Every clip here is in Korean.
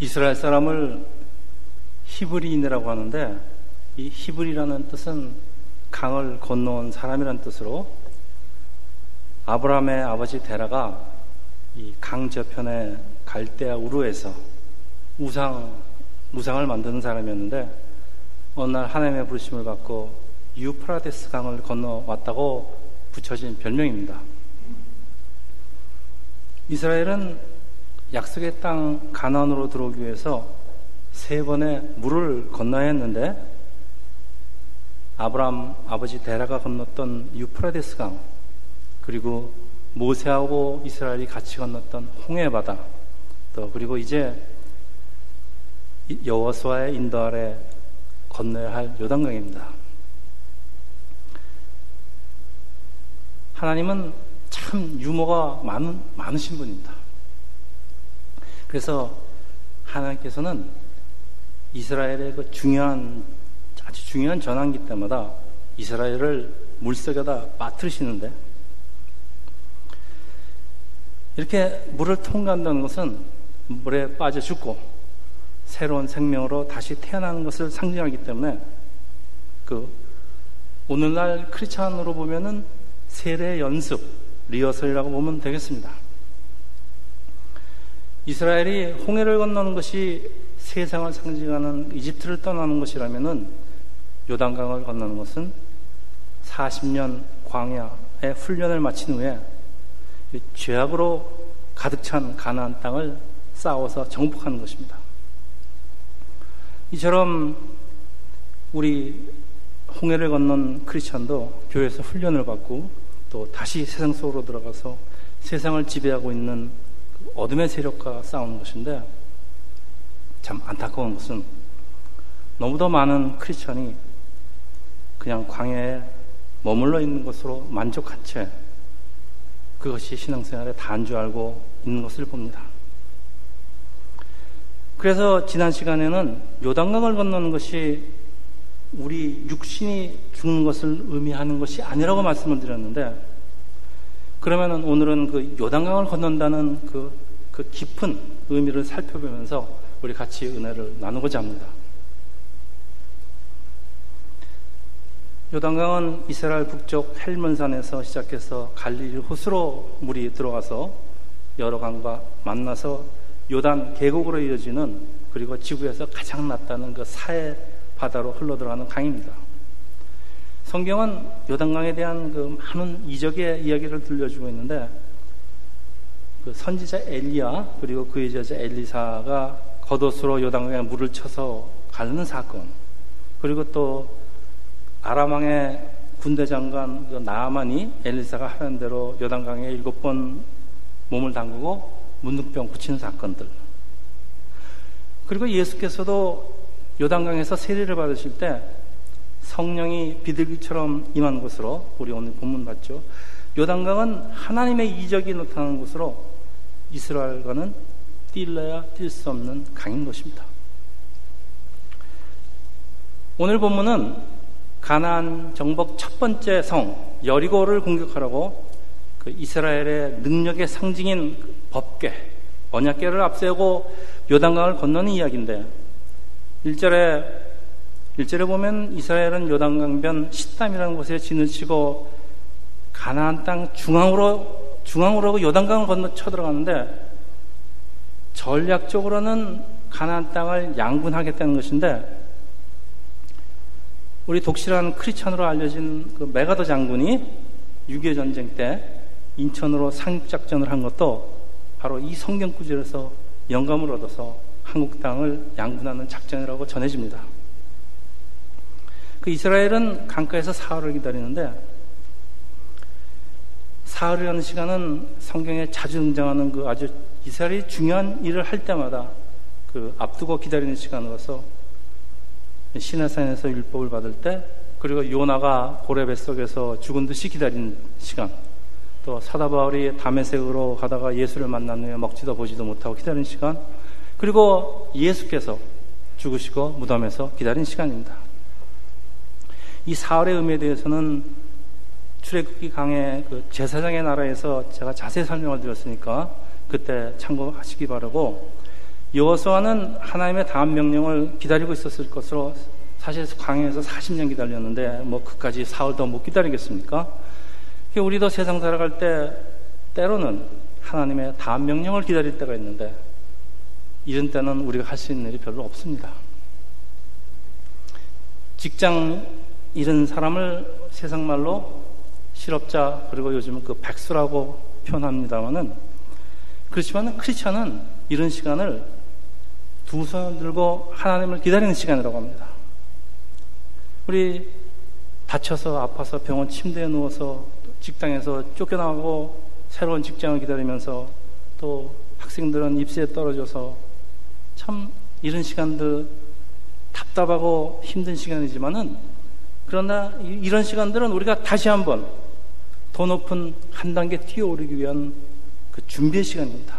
이스라엘 사람을 히브리인이라고 하는데 이 히브리라는 뜻은 강을 건너온 사람이라는 뜻으로 아브라함의 아버지 데라가 이 강 저편에 갈대아 우르에서 우상 우상을 만드는 사람이었는데 어느 날 하나님의 부르심을 받고 유프라데스 강을 건너왔다고 붙여진 별명입니다. 이스라엘은 약속의 땅 가나안으로 들어오기 위해서 세 번의 물을 건너야 했는데 아브라함 아버지 데라가 건넜던 유프라데스 강 그리고 모세하고 이스라엘이 같이 건넜던 홍해 바다 또 그리고 이제 여호수아의 인도 아래 건너야 할 요단강입니다. 하나님은 참 유머가 많은, 많으신 분입니다. 그래서 하나님께서는 이스라엘의 그 중요한, 아주 중요한 전환기 때마다 이스라엘을 물속에다 빠뜨리시는데 이렇게 물을 통과한다는 것은 물에 빠져 죽고 새로운 생명으로 다시 태어나는 것을 상징하기 때문에 그 오늘날 크리스찬으로 보면은 세례 연습, 리허설이라고 보면 되겠습니다. 이스라엘이 홍해를 건너는 것이 세상을 상징하는 이집트를 떠나는 것이라면은 요단강을 건너는 것은 40년 광야의 훈련을 마친 후에 죄악으로 가득 찬 가나안 땅을 싸워서 정복하는 것입니다. 이처럼 우리 홍해를 건넌 크리스천도 교회에서 훈련을 받고 또 다시 세상 속으로 들어가서 세상을 지배하고 있는 어둠의 세력과 싸우는 것인데 참 안타까운 것은 너무도 많은 크리스천이 그냥 광야에 머물러 있는 것으로 만족한 채 그것이 신앙생활의 다인 줄 알고 있는 것을 봅니다. 그래서 지난 시간에는 요단강을 건너는 것이 우리 육신이 죽는 것을 의미하는 것이 아니라고 말씀을 드렸는데 그러면 오늘은 그 요단강을 건넌다는 그, 그 깊은 의미를 살펴보면서 우리 같이 은혜를 나누고자 합니다. 요단강은 이스라엘 북쪽 헬문산에서 시작해서 갈릴리 호수로 물이 들어가서 여러 강과 만나서 요단 계곡으로 이어지는 그리고 지구에서 가장 낮다는 그 사해 바다로 흘러들어가는 강입니다. 성경은 요단강에 대한 그 많은 이적의 이야기를 들려주고 있는데 그 선지자 엘리야 그리고 그의 저자 엘리사가 겉옷으로 요단강에 물을 쳐서 가르는 사건 그리고 또 아람왕의 군대 장관 그 나아만이 엘리사가 하는 대로 요단강에 일곱 번 몸을 담그고 문둥병 붙이는 사건들. 그리고 예수께서도 요단강에서 세례를 받으실 때 성령이 비둘기처럼 임한 곳으로 우리 오늘 본문 봤죠. 요단강은 하나님의 이적이 나타나는 곳으로 이스라엘과는 뛸래야 뛸 수 없는 강인 것입니다. 오늘 본문은 가나안 정복 첫 번째 성 여리고를 공격하라고 그 이스라엘의 능력의 상징인 법궤 언약궤를 앞세우고 요단강을 건너는 이야기인데 1절에 1절에 보면 이스라엘은 요단강변 시담이라는 곳에 진을 치고 가나안 땅 중앙으로 중앙으로 요단강을 건너 쳐들어가는데 전략적으로는 가나안 땅을 양분하겠다는 것인데 우리 독실한 크리스천으로 알려진 그 메가더 장군이 6.25 전쟁 때 인천으로 상륙작전을 한 것도 바로 이 성경 구절에서 영감을 얻어서 한국 땅을 양분하는 작전이라고 전해집니다. 그 이스라엘은 강가에서 사흘을 기다리는데 사흘이라는 시간은 성경에 자주 등장하는 그 아주 이스라엘이 중요한 일을 할 때마다 그 앞두고 기다리는 시간으로서 시내산에서 율법을 받을 때 그리고 요나가 고래 뱃속에서 죽은 듯이 기다리는 시간 또 사다 바울이 담에색으로 가다가 예수를 만난 후에 먹지도 보지도 못하고 기다리는 시간 그리고 예수께서 죽으시고 무덤에서 기다린 시간입니다. 이 사흘의 의미에 대해서는 출애굽기 강의 그 제사장의 나라에서 제가 자세히 설명을 드렸으니까 그때 참고하시기 바라고 여호수아는 하나님의 다음 명령을 기다리고 있었을 것으로 사실 광야에서 40년 기다렸는데 뭐 그까지 사흘 더 못 기다리겠습니까? 우리도 세상 살아갈 때 때로는 하나님의 다음 명령을 기다릴 때가 있는데 이런 때는 우리가 할 수 있는 일이 별로 없습니다. 직장 잃은 사람을 세상 말로 실업자 그리고 요즘은 그 백수라고 표현합니다만은 그렇지만 크리스천은 이런 시간을 두 손을 들고 하나님을 기다리는 시간이라고 합니다. 우리 다쳐서 아파서 병원 침대에 누워서 직장에서 쫓겨나고 새로운 직장을 기다리면서 또 학생들은 입시에 떨어져서 참 이런 시간들 답답하고 힘든 시간이지만은 그러나 이런 시간들은 우리가 다시 한번 더 높은 한 단계 뛰어오르기 위한 그 준비의 시간입니다.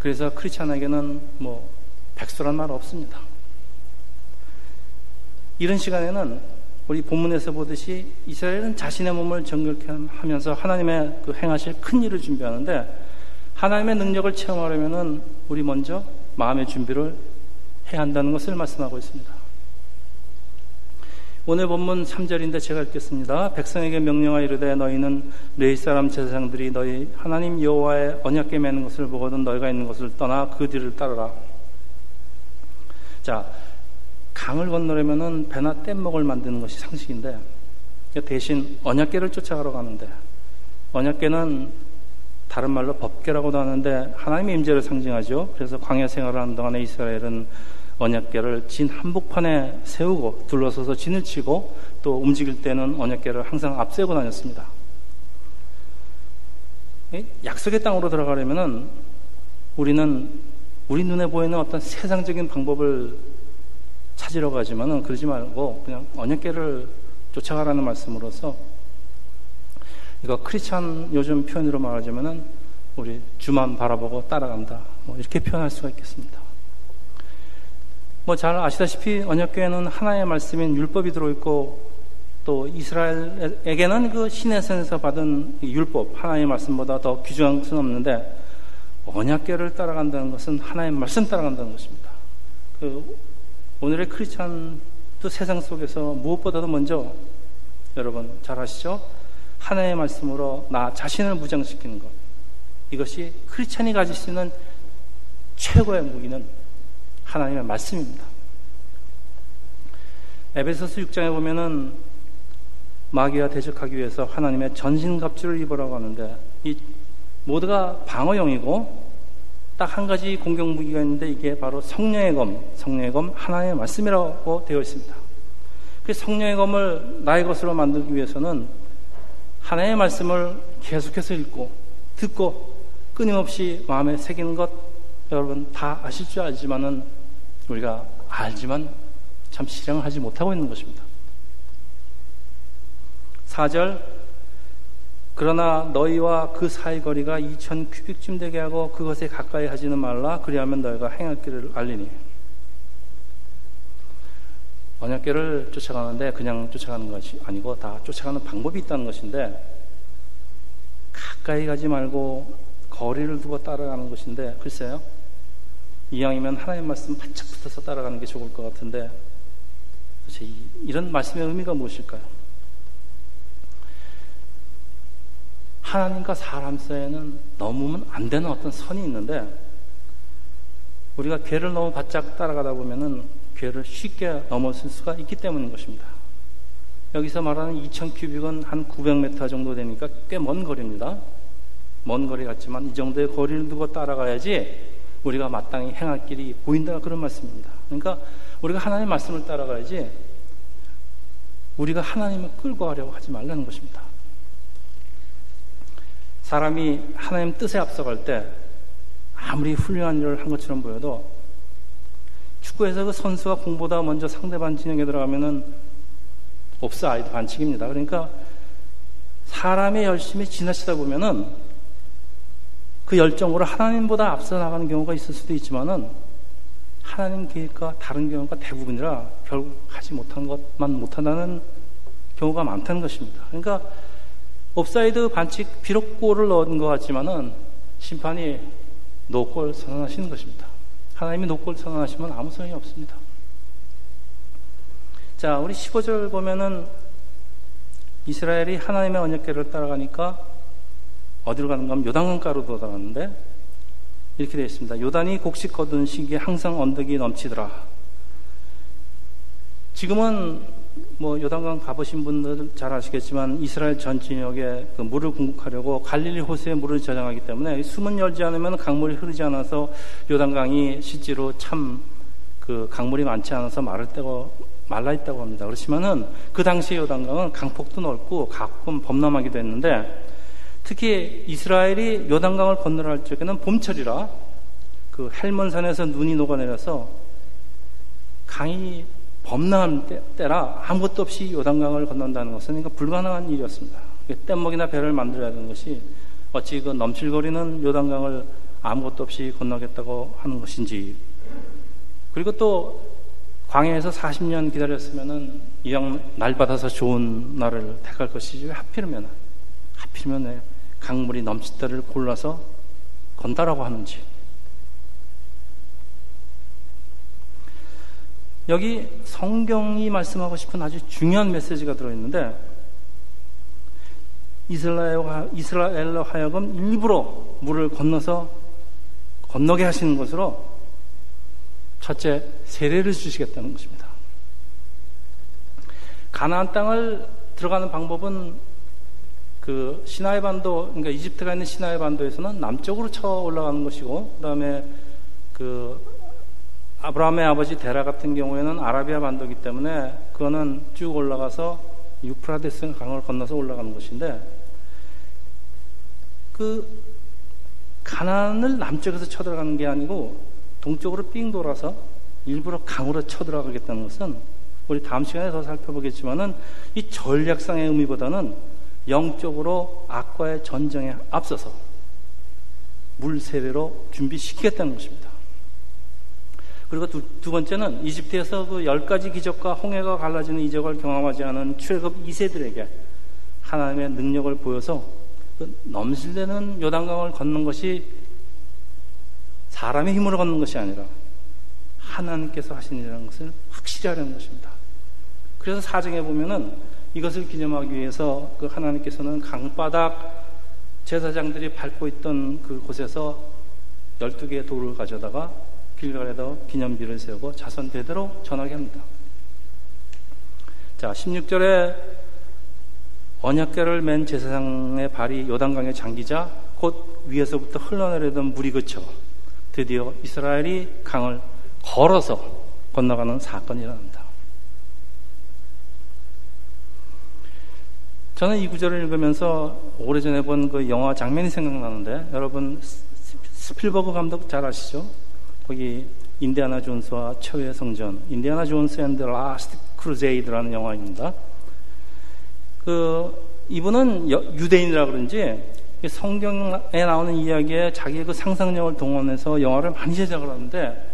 그래서 크리스찬에게는 뭐 백수란 말 없습니다. 이런 시간에는 우리 본문에서 보듯이 이스라엘은 자신의 몸을 정결케 하면서 하나님의 그 행하실 큰 일을 준비하는데 하나님의 능력을 체험하려면은 우리 먼저 마음의 준비를 해야 한다는 것을 말씀하고 있습니다. 오늘 본문 3절인데 제가 읽겠습니다. 백성에게 명령하여 이르되 너희는 레이 사람 제사장들이 너희 하나님 여호와의 언약궤 매는 것을 보거든 너희가 있는 것을 떠나 그 뒤를 따르라. 자, 강을 건너려면은 배나 뗏목을 만드는 것이 상식인데 대신 언약궤를 쫓아가러 가는데 언약궤는 다른 말로 법궤라고도 하는데 하나님의 임재를 상징하죠. 그래서 광야 생활을 하는 동안에 이스라엘은 언약궤를 진 한복판에 세우고 둘러서서 진을 치고 또 움직일 때는 언약궤를 항상 앞세우고 다녔습니다. 약속의 땅으로 들어가려면은 우리는 우리 눈에 보이는 어떤 세상적인 방법을 찾으러 가지만은 그러지 말고 그냥 언약궤를 쫓아가라는 말씀으로서 이거 크리스찬 요즘 표현으로 말하자면은 우리 주만 바라보고 따라간다. 뭐 이렇게 표현할 수가 있겠습니다. 뭐 잘 아시다시피 언약궤에는 하나의 말씀인 율법이 들어있고 또 이스라엘에게는 그 신의 선에서 받은 율법 하나의 말씀보다 더 귀중한 것은 없는데 언약궤를 따라간다는 것은 하나의 말씀 따라간다는 것입니다. 그 오늘의 크리스찬도 세상 속에서 무엇보다도 먼저 여러분 잘 아시죠? 하나의 말씀으로 나 자신을 무장시키는 것 이것이 크리스찬이 가질 수 있는 최고의 무기는 하나님의 말씀입니다. 에베소스 6장에 보면은 마귀와 대적하기 위해서 하나님의 전신갑주를 입으라고 하는데 이 모두가 방어용이고 딱 한 가지 공격 무기가 있는데 이게 바로 성령의 검, 성령의 검 하나님의 말씀이라고 되어 있습니다. 그 성령의 검을 나의 것으로 만들기 위해서는 하나님의 말씀을 계속해서 읽고 듣고 끊임없이 마음에 새기는 것 여러분 다 아실 줄 알지만은 우리가 알지만 참 실행을 하지 못하고 있는 것입니다. 4절 그러나 너희와 그 사이 거리가 2천 큐빅쯤 되게 하고 그것에 가까이 하지는 말라. 그리하면 너희가 행할 길을 알리니. 언약계를 쫓아가는데 그냥 쫓아가는 것이 아니고 다 쫓아가는 방법이 있다는 것인데 가까이 가지 말고 거리를 두고 따라가는 것인데 글쎄요 이왕이면 하나님 말씀 바짝 붙어서 따라가는 게 좋을 것 같은데 도대체 이런 말씀의 의미가 무엇일까요? 하나님과 사람 사이에는 넘으면 안 되는 어떤 선이 있는데 우리가 괴를 너무 바짝 따라가다 보면은 괴를 쉽게 넘어설 수가 있기 때문인 것입니다. 여기서 말하는 2000 큐빅은 한 900m 정도 되니까 꽤 먼 거리입니다. 먼 거리 같지만 이 정도의 거리를 두고 따라가야지 우리가 마땅히 행할 길이 보인다 그런 말씀입니다. 그러니까 우리가 하나님의 말씀을 따라가야지 우리가 하나님을 끌고 가려고 하지 말라는 것입니다. 사람이 하나님 뜻에 앞서갈 때 아무리 훌륭한 일을 한 것처럼 보여도 축구에서 그 선수가 공보다 먼저 상대방 진영에 들어가면은 옵사이드 반칙입니다. 그러니까 사람의 열심히 지나치다 보면은 그 열정으로 하나님보다 앞서 나가는 경우가 있을 수도 있지만은 하나님 계획과 다른 경우가 대부분이라 결국 하지 못한 것만 못한다는 경우가 많다는 것입니다. 그러니까 옵사이드 반칙 비록 골을 넣은 것 같지만은 심판이 노골 선언하시는 것입니다. 하나님이 노골 선언하시면 아무 소용이 없습니다. 자, 우리 15절 보면은 이스라엘이 하나님의 언약궤를 따라가니까 어디로 가는가 하면 요단강가로 돌아가는데 이렇게 되어 있습니다. 요단이 곡식 거둔 시기에 항상 언덕이 넘치더라. 지금은 뭐 요단강 가보신 분들 잘 아시겠지만 이스라엘 전 진역에 그 물을 공급하려고 갈릴리 호수에 물을 저장하기 때문에 숨은 열지 않으면 강물이 흐르지 않아서 요단강이 실제로 참 그 강물이 많지 않아서 마를 때고 말라 있다고 합니다. 그렇지만은 그 당시에 요단강은 강폭도 넓고 가끔 범람하기도 했는데 특히 이스라엘이 요단강을 건너려 할 적에는 봄철이라 그 헬몬산에서 눈이 녹아내려서 강이 범람한 때 라 아무것도 없이 요단강을 건넌다는 것은 그러니까 불가능한 일이었습니다. 뗏목이나 배를 만들어야 하는 것이 어찌 그 넘칠거리는 요단강을 아무것도 없이 건너겠다고 하는 것인지 그리고 또 광야에서 40년 기다렸으면은 이왕 날 받아서 좋은 날을 택할 것이지 왜 하필이면 하필이면 강물이 넘칠 때를 골라서 건다라고 하는지 여기 성경이 말씀하고 싶은 아주 중요한 메시지가 들어있는데 이스라엘로 하여금 일부러 물을 건너서 건너게 하시는 것으로 첫째 세례를 주시겠다는 것입니다. 가나안 땅을 들어가는 방법은 그 시나이 반도 그러니까 이집트가 있는 시나이 반도에서는 남쪽으로 쳐 올라가는 것이고 그 다음에 그 아브라함의 아버지 데라 같은 경우에는 아라비아 반도기 때문에 그거는 쭉 올라가서 유프라데스 강을 건너서 올라가는 것인데 그 가난을 남쪽에서 쳐들어가는 게 아니고 동쪽으로 삥 돌아서 일부러 강으로 쳐들어가겠다는 것은 우리 다음 시간에 더 살펴보겠지만은 이 전략상의 의미보다는 영적으로 악과의 전쟁에 앞서서 물 세례로 준비시키겠다는 것입니다. 그리고 두, 두 번째는 이집트에서 그 열 가지 기적과 홍해가 갈라지는 이적을 경험하지 않은 출애굽 2세들에게 하나님의 능력을 보여서 그 넘실대는 요단강을 걷는 것이 사람의 힘으로 걷는 것이 아니라 하나님께서 하신 일이라는 것을 확실히 하려는 것입니다. 그래서 사정에 보면은 이것을 기념하기 위해서 그 하나님께서는 강바닥 제사장들이 밟고 있던 그 곳에서 12개의 돌을 가져다가 길갈에도 기념비를 세우고 자손 대대로 전하게 합니다. 자, 16절에 언약궤를 맨 제사장의 발이 요단강에 잠기자 곧 위에서부터 흘러내리던 물이 그쳐 드디어 이스라엘이 강을 걸어서 건너가는 사건이 일어납니다. 저는 이 구절을 읽으면서 오래전에 본 그 영화 장면이 생각나는데 여러분 스필버그 감독 잘 아시죠? 거기 인디아나 존스와 최후의 성전, Indiana Jones and Last Crusade라는 영화입니다. 그 이분은 유대인이라 그런지 성경에 나오는 이야기에 자기의 그 상상력을 동원해서 영화를 많이 제작을 하는데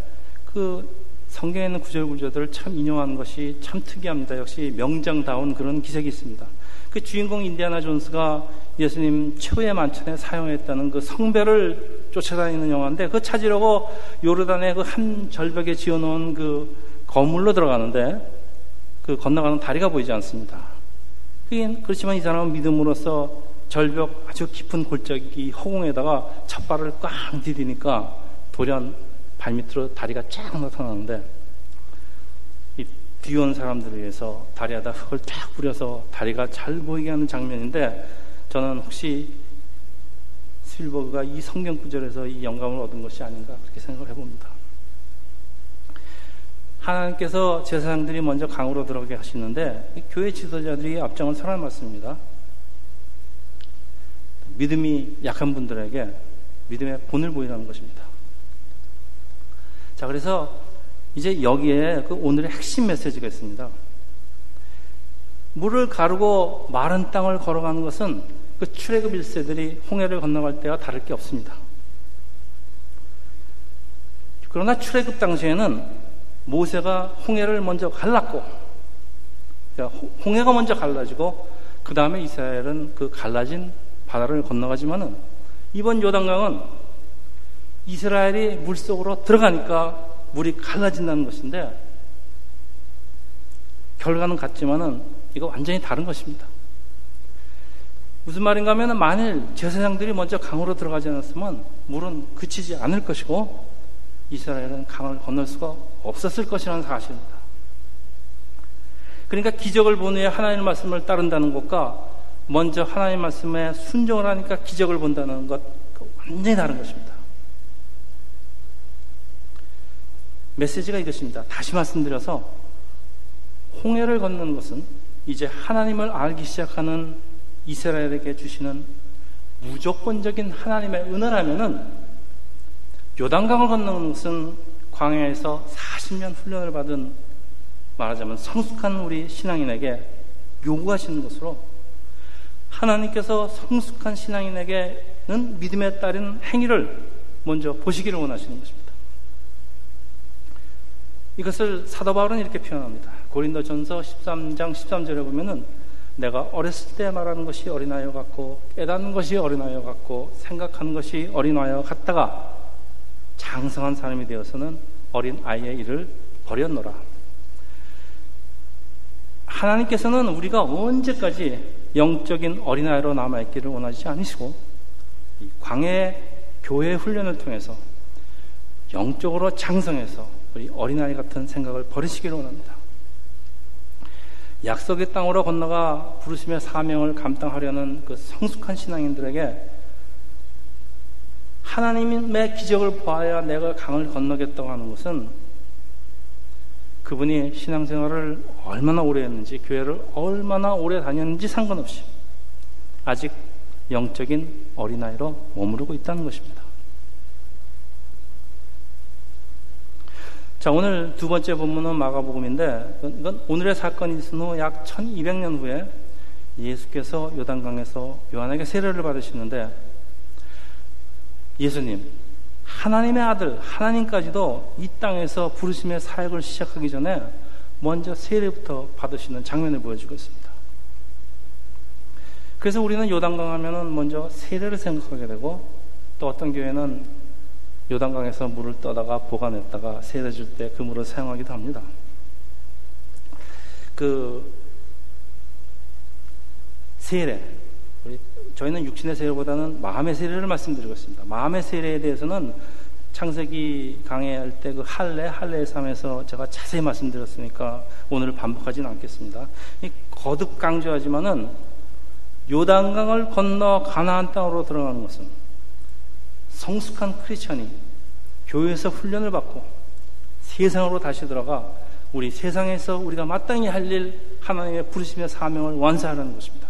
그 성경에 있는 구절 구절들을 참 인용하는 것이 참 특이합니다. 역시 명장다운 그런 기색이 있습니다. 그 주인공 인디아나 존스가 예수님 최후의 만찬에 사용했다는 그 성배를 쫓아다니는 영화인데 그거 찾으려고 요르단의 그 한 절벽에 지어놓은 그 건물로 들어가는데 그 건너가는 다리가 보이지 않습니다. 그렇지만 이 사람은 믿음으로써 절벽 아주 깊은 골짜기 허공에다가 첫발을 꽝 디디니까 돌연 발밑으로 다리가 쫙 나타나는데 이 뒤에 온 사람들을 위해서 다리에다 흙을 쫙 뿌려서 다리가 잘 보이게 하는 장면인데 저는 혹시 스필버그가 이 성경 구절에서 이 영감을 얻은 것이 아닌가 그렇게 생각을 해봅니다. 하나님께서 제사장들이 먼저 강으로 들어가게 하시는데 교회 지도자들이 앞장을 서아맞습니다 믿음이 약한 분들에게 믿음의 본을 보이라는 것입니다. 자, 그래서 이제 여기에 그 오늘의 핵심 메시지가 있습니다. 물을 가르고 마른 땅을 걸어가는 것은 그 출애굽 1세들이 홍해를 건너갈 때와 다를 게 없습니다. 그러나 출애굽 당시에는 모세가 홍해를 먼저 갈랐고 그러니까 홍해가 먼저 갈라지고 그 다음에 이스라엘은 그 갈라진 바다를 건너가지만은 이번 요단강은 이스라엘이 물 속으로 들어가니까 물이 갈라진다는 것인데 결과는 같지만은 이거 완전히 다른 것입니다. 무슨 말인가 하면 만일 제사장들이 먼저 강으로 들어가지 않았으면 물은 그치지 않을 것이고 이스라엘은 강을 건널 수가 없었을 것이라는 사실입니다. 그러니까 기적을 본 후에 하나님의 말씀을 따른다는 것과 먼저 하나님의 말씀에 순종을 하니까 기적을 본다는 것 완전히 다른 것입니다. 메시지가 이것입니다. 다시 말씀드려서 홍해를 걷는 것은 이제 하나님을 알기 시작하는 이스라엘에게 주시는 무조건적인 하나님의 은혜라면은 요단강을 건너는 것은 광야에서 40년 훈련을 받은 말하자면 성숙한 우리 신앙인에게 요구하시는 것으로 하나님께서 성숙한 신앙인에게는 믿음에 따른 행위를 먼저 보시기를 원하시는 것입니다. 이것을 사도 바울은 이렇게 표현합니다. 고린도전서 13장 13절에 보면은 내가 어렸을 때 말하는 것이 어린아이와 같고 깨닫는 것이 어린아이와 같고 생각하는 것이 어린아이와 같다가 장성한 사람이 되어서는 어린 아이의 일을 버렸노라. 하나님께서는 우리가 언제까지 영적인 어린아이로 남아있기를 원하지 않으시고 광해 교회 훈련을 통해서 영적으로 장성해서 우리 어린아이 같은 생각을 버리시기를 원합니다. 약속의 땅으로 건너가 부르심의 사명을 감당하려는 그 성숙한 신앙인들에게 하나님의 기적을 보아야 내가 강을 건너겠다고 하는 것은 그분이 신앙생활을 얼마나 오래 했는지, 교회를 얼마나 오래 다녔는지 상관없이 아직 영적인 어린아이로 머무르고 있다는 것입니다. 자, 오늘 두 번째 본문은 마가복음인데 이건 오늘의 사건이 있은 후 약 1200년 후에 예수께서 요단강에서 요한에게 세례를 받으시는데 예수님, 하나님의 아들, 하나님까지도 이 땅에서 부르심의 사역을 시작하기 전에 먼저 세례부터 받으시는 장면을 보여주고 있습니다. 그래서 우리는 요단강 하면은 먼저 세례를 생각하게 되고 또 어떤 교회는 요단강에서 물을 떠다가 보관했다가 세례 줄 때 그 물을 사용하기도 합니다. 그 세례 저희는 육신의 세례보다는 마음의 세례를 말씀드리고 있습니다. 마음의 세례에 대해서는 창세기 강의할 때 그 할례, 할례의 삶에서 제가 자세히 말씀드렸으니까 오늘 반복하지는 않겠습니다. 거듭 강조하지만은 요단강을 건너 가나안 땅으로 들어가는 것은 성숙한 크리스천이 교회에서 훈련을 받고 세상으로 다시 들어가 우리 세상에서 우리가 마땅히 할 일 하나님의 부르심의 사명을 완수하는 것입니다.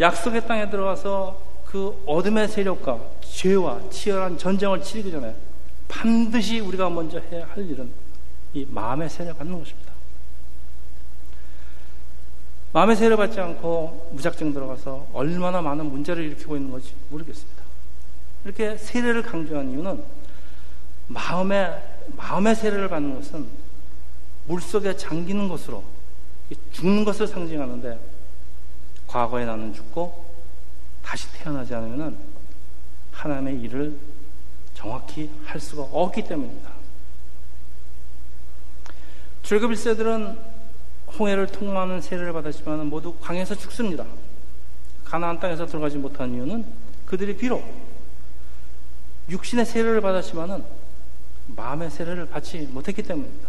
약속의 땅에 들어가서 그 어둠의 세력과 죄와 치열한 전쟁을 치르기 전에 반드시 우리가 먼저 해야 할 일은 이 마음의 세례를 받는 것입니다. 마음의 세례를 받지 않고 무작정 들어가서 얼마나 많은 문제를 일으키고 있는 건지 모르겠습니다. 이렇게 세례를 강조한 이유는 마음의, 마음의 세례를 받는 것은 물속에 잠기는 것으로 죽는 것을 상징하는데 과거에 나는 죽고 다시 태어나지 않으면 하나님의 일을 정확히 할 수가 없기 때문입니다. 출급 1세들은 홍해를 통과하는 세례를 받았지만 모두 강에서 죽습니다. 가나안 땅에서 들어가지 못한 이유는 그들이 비록 육신의 세례를 받았지만은 마음의 세례를 받지 못했기 때문입니다.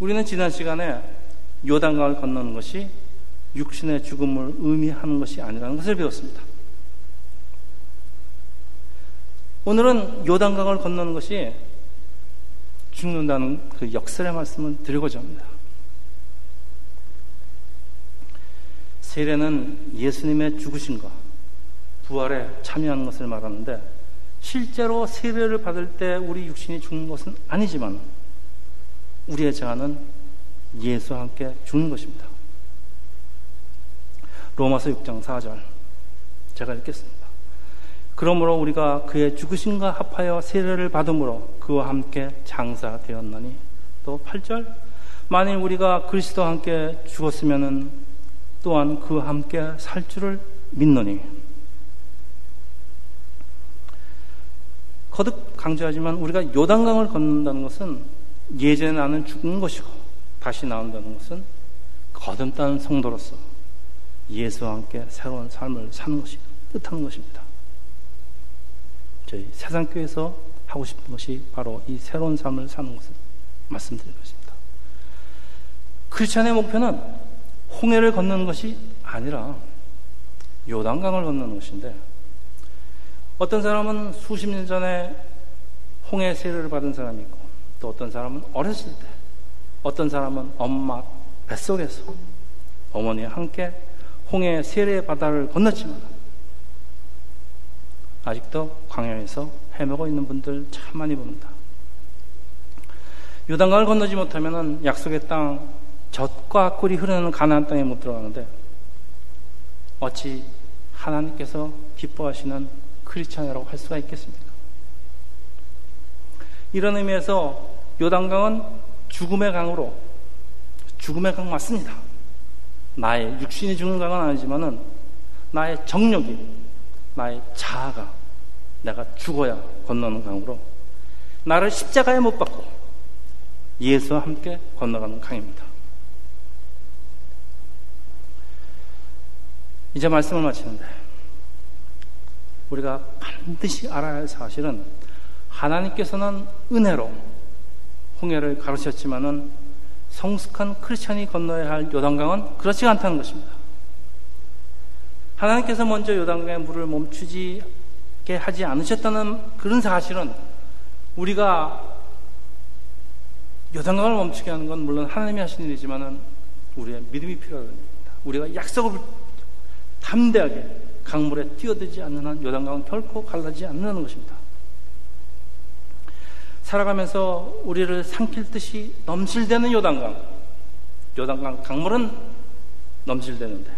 우리는 지난 시간에 요단강을 건너는 것이 육신의 죽음을 의미하는 것이 아니라는 것을 배웠습니다. 오늘은 요단강을 건너는 것이 죽는다는 그 역설의 말씀을 드리고자 합니다. 세례는 예수님의 죽으신과 부활에 참여하는 것을 말하는데 실제로 세례를 받을 때 우리 육신이 죽는 것은 아니지만 우리의 자아는 예수와 함께 죽는 것입니다. 로마서 6장 4절 제가 읽겠습니다. 그러므로 우리가 그의 죽으심과 합하여 세례를 받음으로 그와 함께 장사되었느니. 또 8절. 만일 우리가 그리스도와 함께 죽었으면은 또한 그와 함께 살 줄을 믿느니. 거듭 강조하지만 우리가 요단강을 걷는다는 것은 예전에 나는 죽은 것이고 다시 나온다는 것은 거듭다는 성도로서 예수와 함께 새로운 삶을 사는 것이 뜻하는 것입니다. 저희 세상교회에서 하고 싶은 것이 바로 이 새로운 삶을 사는 것을 말씀드린 것입니다. 크리스천의 목표는 홍해를 걷는 것이 아니라 요단강을 걷는 것인데 어떤 사람은 수십 년 전에 홍해 세례를 받은 사람이 있고 또 어떤 사람은 어렸을 때 어떤 사람은 엄마 뱃속에서 어머니와 함께 홍해 세례 바다를 건넜지만 아직도 광야에서 헤매고 있는 분들 참 많이 봅니다. 요단강을 건너지 못하면 약속의 땅 젖과 꿀이 흐르는 가나안 땅에 못 들어가는데 어찌 하나님께서 기뻐하시는 크리스천이라고 할 수가 있겠습니까? 이런 의미에서 요단강은 죽음의 강으로 죽음의 강 맞습니다. 나의 육신이 죽는 강은 아니지만은 나의 정력이 나의 자아가 내가 죽어야 건너는 강으로 나를 십자가에 못 박고 예수와 함께 건너가는 강입니다. 이제 말씀을 마치는데 우리가 반드시 알아야 할 사실은 하나님께서는 은혜로 홍해를 가르쳤지만은 성숙한 크리스천이 건너야 할 요단강은 그렇지 않다는 것입니다. 하나님께서 먼저 요단강의 물을 멈추지 하지 않으셨다는 그런 사실은 우리가 요단강을 멈추게 하는 건 물론 하나님이 하신 일이지만은 우리의 믿음이 필요합니다. 우리가 약속을 담대하게 강물에 뛰어들지 않는 한 요단강은 결코 갈라지지 않는 것입니다. 살아가면서 우리를 삼킬 듯이 넘실대는 요단강, 요단강 강물은 넘실대는데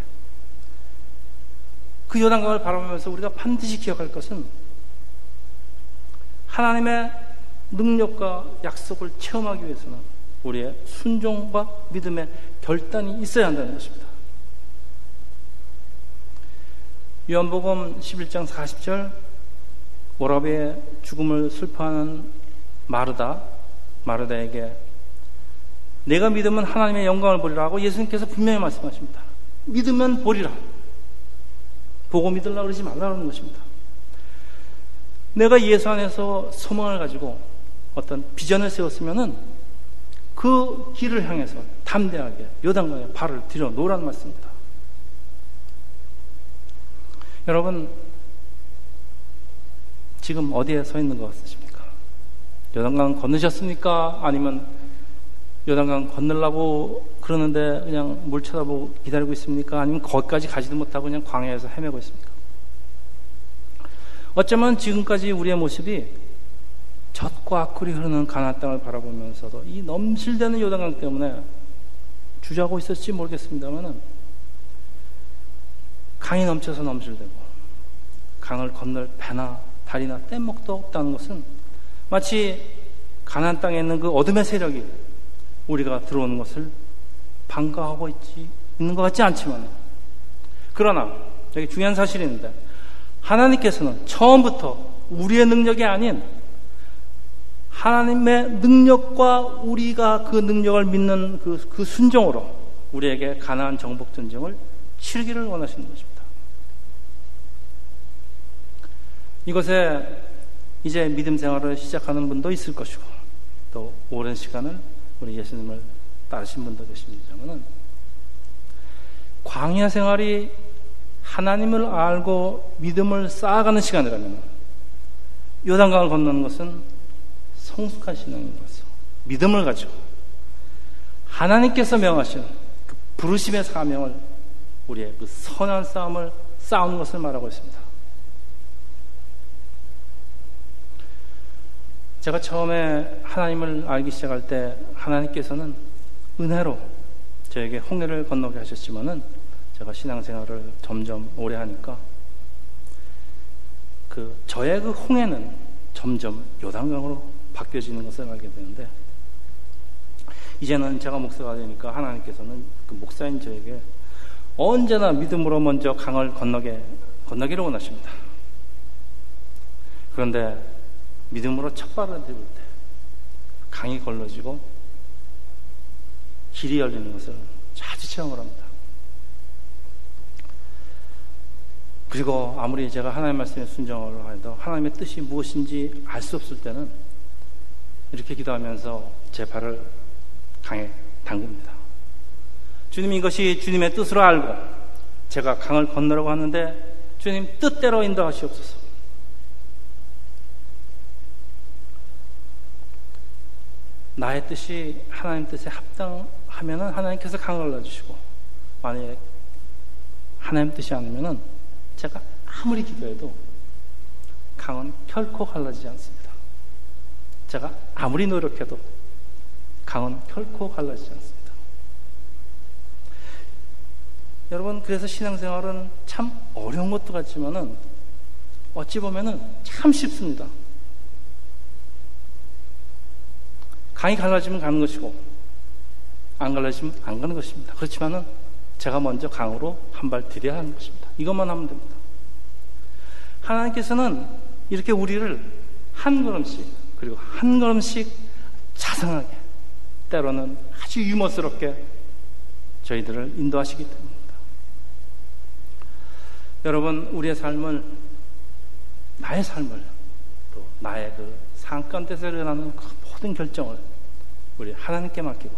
그 요단강을 바라보면서 우리가 반드시 기억할 것은 하나님의 능력과 약속을 체험하기 위해서는 우리의 순종과 믿음의 결단이 있어야 한다는 것입니다. 요한복음 11장 40절 오라비의 죽음을 슬퍼하는 마르다 마르다에게 내가 믿으면 하나님의 영광을 보리라 고 예수님께서 분명히 말씀하십니다. 믿으면 보리라. 보고 믿으려고 그러지 말라는 것입니다. 내가 예수 안에서 소망을 가지고 어떤 비전을 세웠으면은 그 길을 향해서 담대하게 요단강에 발을 들여 놓으라는 말씀입니다. 여러분, 지금 어디에 서 있는 것 같으십니까? 요단강 건너셨습니까? 아니면 요단강 건너려고 그러는데 그냥 물 쳐다보고 기다리고 있습니까? 아니면 거기까지 가지도 못하고 그냥 광야에서 헤매고 있습니까? 어쩌면 지금까지 우리의 모습이 젖과 꿀이 흐르는 가나안 땅을 바라보면서도 이 넘실대는 요단강 때문에 주저하고 있었지 모르겠습니다만은 강이 넘쳐서 넘실대고 강을 건널 배나 다리나 뗏목도 없다는 것은 마치 가나안 땅에 있는 그 어둠의 세력이 우리가 들어오는 것을 반가워하고 있지 있는 것 같지 않지만 그러나 여기 중요한 사실이 있는데 하나님께서는 처음부터 우리의 능력이 아닌 하나님의 능력과 우리가 그 능력을 믿는 그, 그 순종으로 우리에게 가나안 정복 전쟁을 치르기를 원하시는 것입니다. 이것에 이제 믿음 생활을 시작하는 분도 있을 것이고 또 오랜 시간을 우리 예수님을 따르신 분도 계십니다만은 광야 생활이 하나님을 알고 믿음을 쌓아가는 시간이라면 요단강을 건너는 것은 성숙한 신앙인 것이죠. 믿음을 가지고 하나님께서 명하신 그 부르심의 사명을 우리의 그 선한 싸움을 싸우는 것을 말하고 있습니다. 제가 처음에 하나님을 알기 시작할 때 하나님께서는 은혜로 저에게 홍해를 건너게 하셨지만은 제가 신앙생활을 점점 오래 하니까 그 저의 그 홍해는 점점 요단강으로 바뀌어지는 것을 알게 되는데 이제는 제가 목사가 되니까 하나님께서는 그 목사인 저에게 언제나 믿음으로 먼저 강을 건너게 건너기를 원하십니다. 그런데 믿음으로 첫 발을 들을 때 강이 걸러지고 길이 열리는 것을 자주 체험을 합니다. 그리고 아무리 제가 하나님 말씀에 순종을 해도 하나님의 뜻이 무엇인지 알 수 없을 때는 이렇게 기도하면서 제 발을 강에 담깁니다. 주님 이것이 주님의 뜻으로 알고 제가 강을 건너려고 하는데 주님 뜻대로 인도하시옵소서. 나의 뜻이 하나님 뜻에 합당하면 하나님께서 강을 넣어주시고 만약에 하나님 뜻이 아니면 제가 아무리 기도해도 강은 결코 갈라지지 않습니다. 제가 아무리 노력해도 강은 결코 갈라지지 않습니다. 여러분, 그래서 신앙생활은 참 어려운 것도 같지만은 어찌 보면은 참 쉽습니다. 강이 갈라지면 가는 것이고, 안 갈라지면 안 가는 것입니다. 그렇지만은 제가 먼저 강으로 한 발 들여야 하는 것입니다. 이것만 하면 됩니다. 하나님께서는 이렇게 우리를 한 걸음씩, 그리고 한 걸음씩 자상하게, 때로는 아주 유머스럽게 저희들을 인도하시기 때문입니다. 여러분, 우리의 삶을, 나의 삶을, 또 나의 그 상가운데서 일어나는 그 모든 결정을 우리 하나님께 맡기고,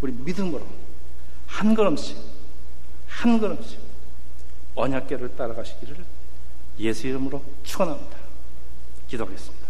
우리 믿음으로 한 걸음씩, 한 걸음씩 언약계를 따라가시기를 예수 이름으로 축원합니다. 기도하겠습니다.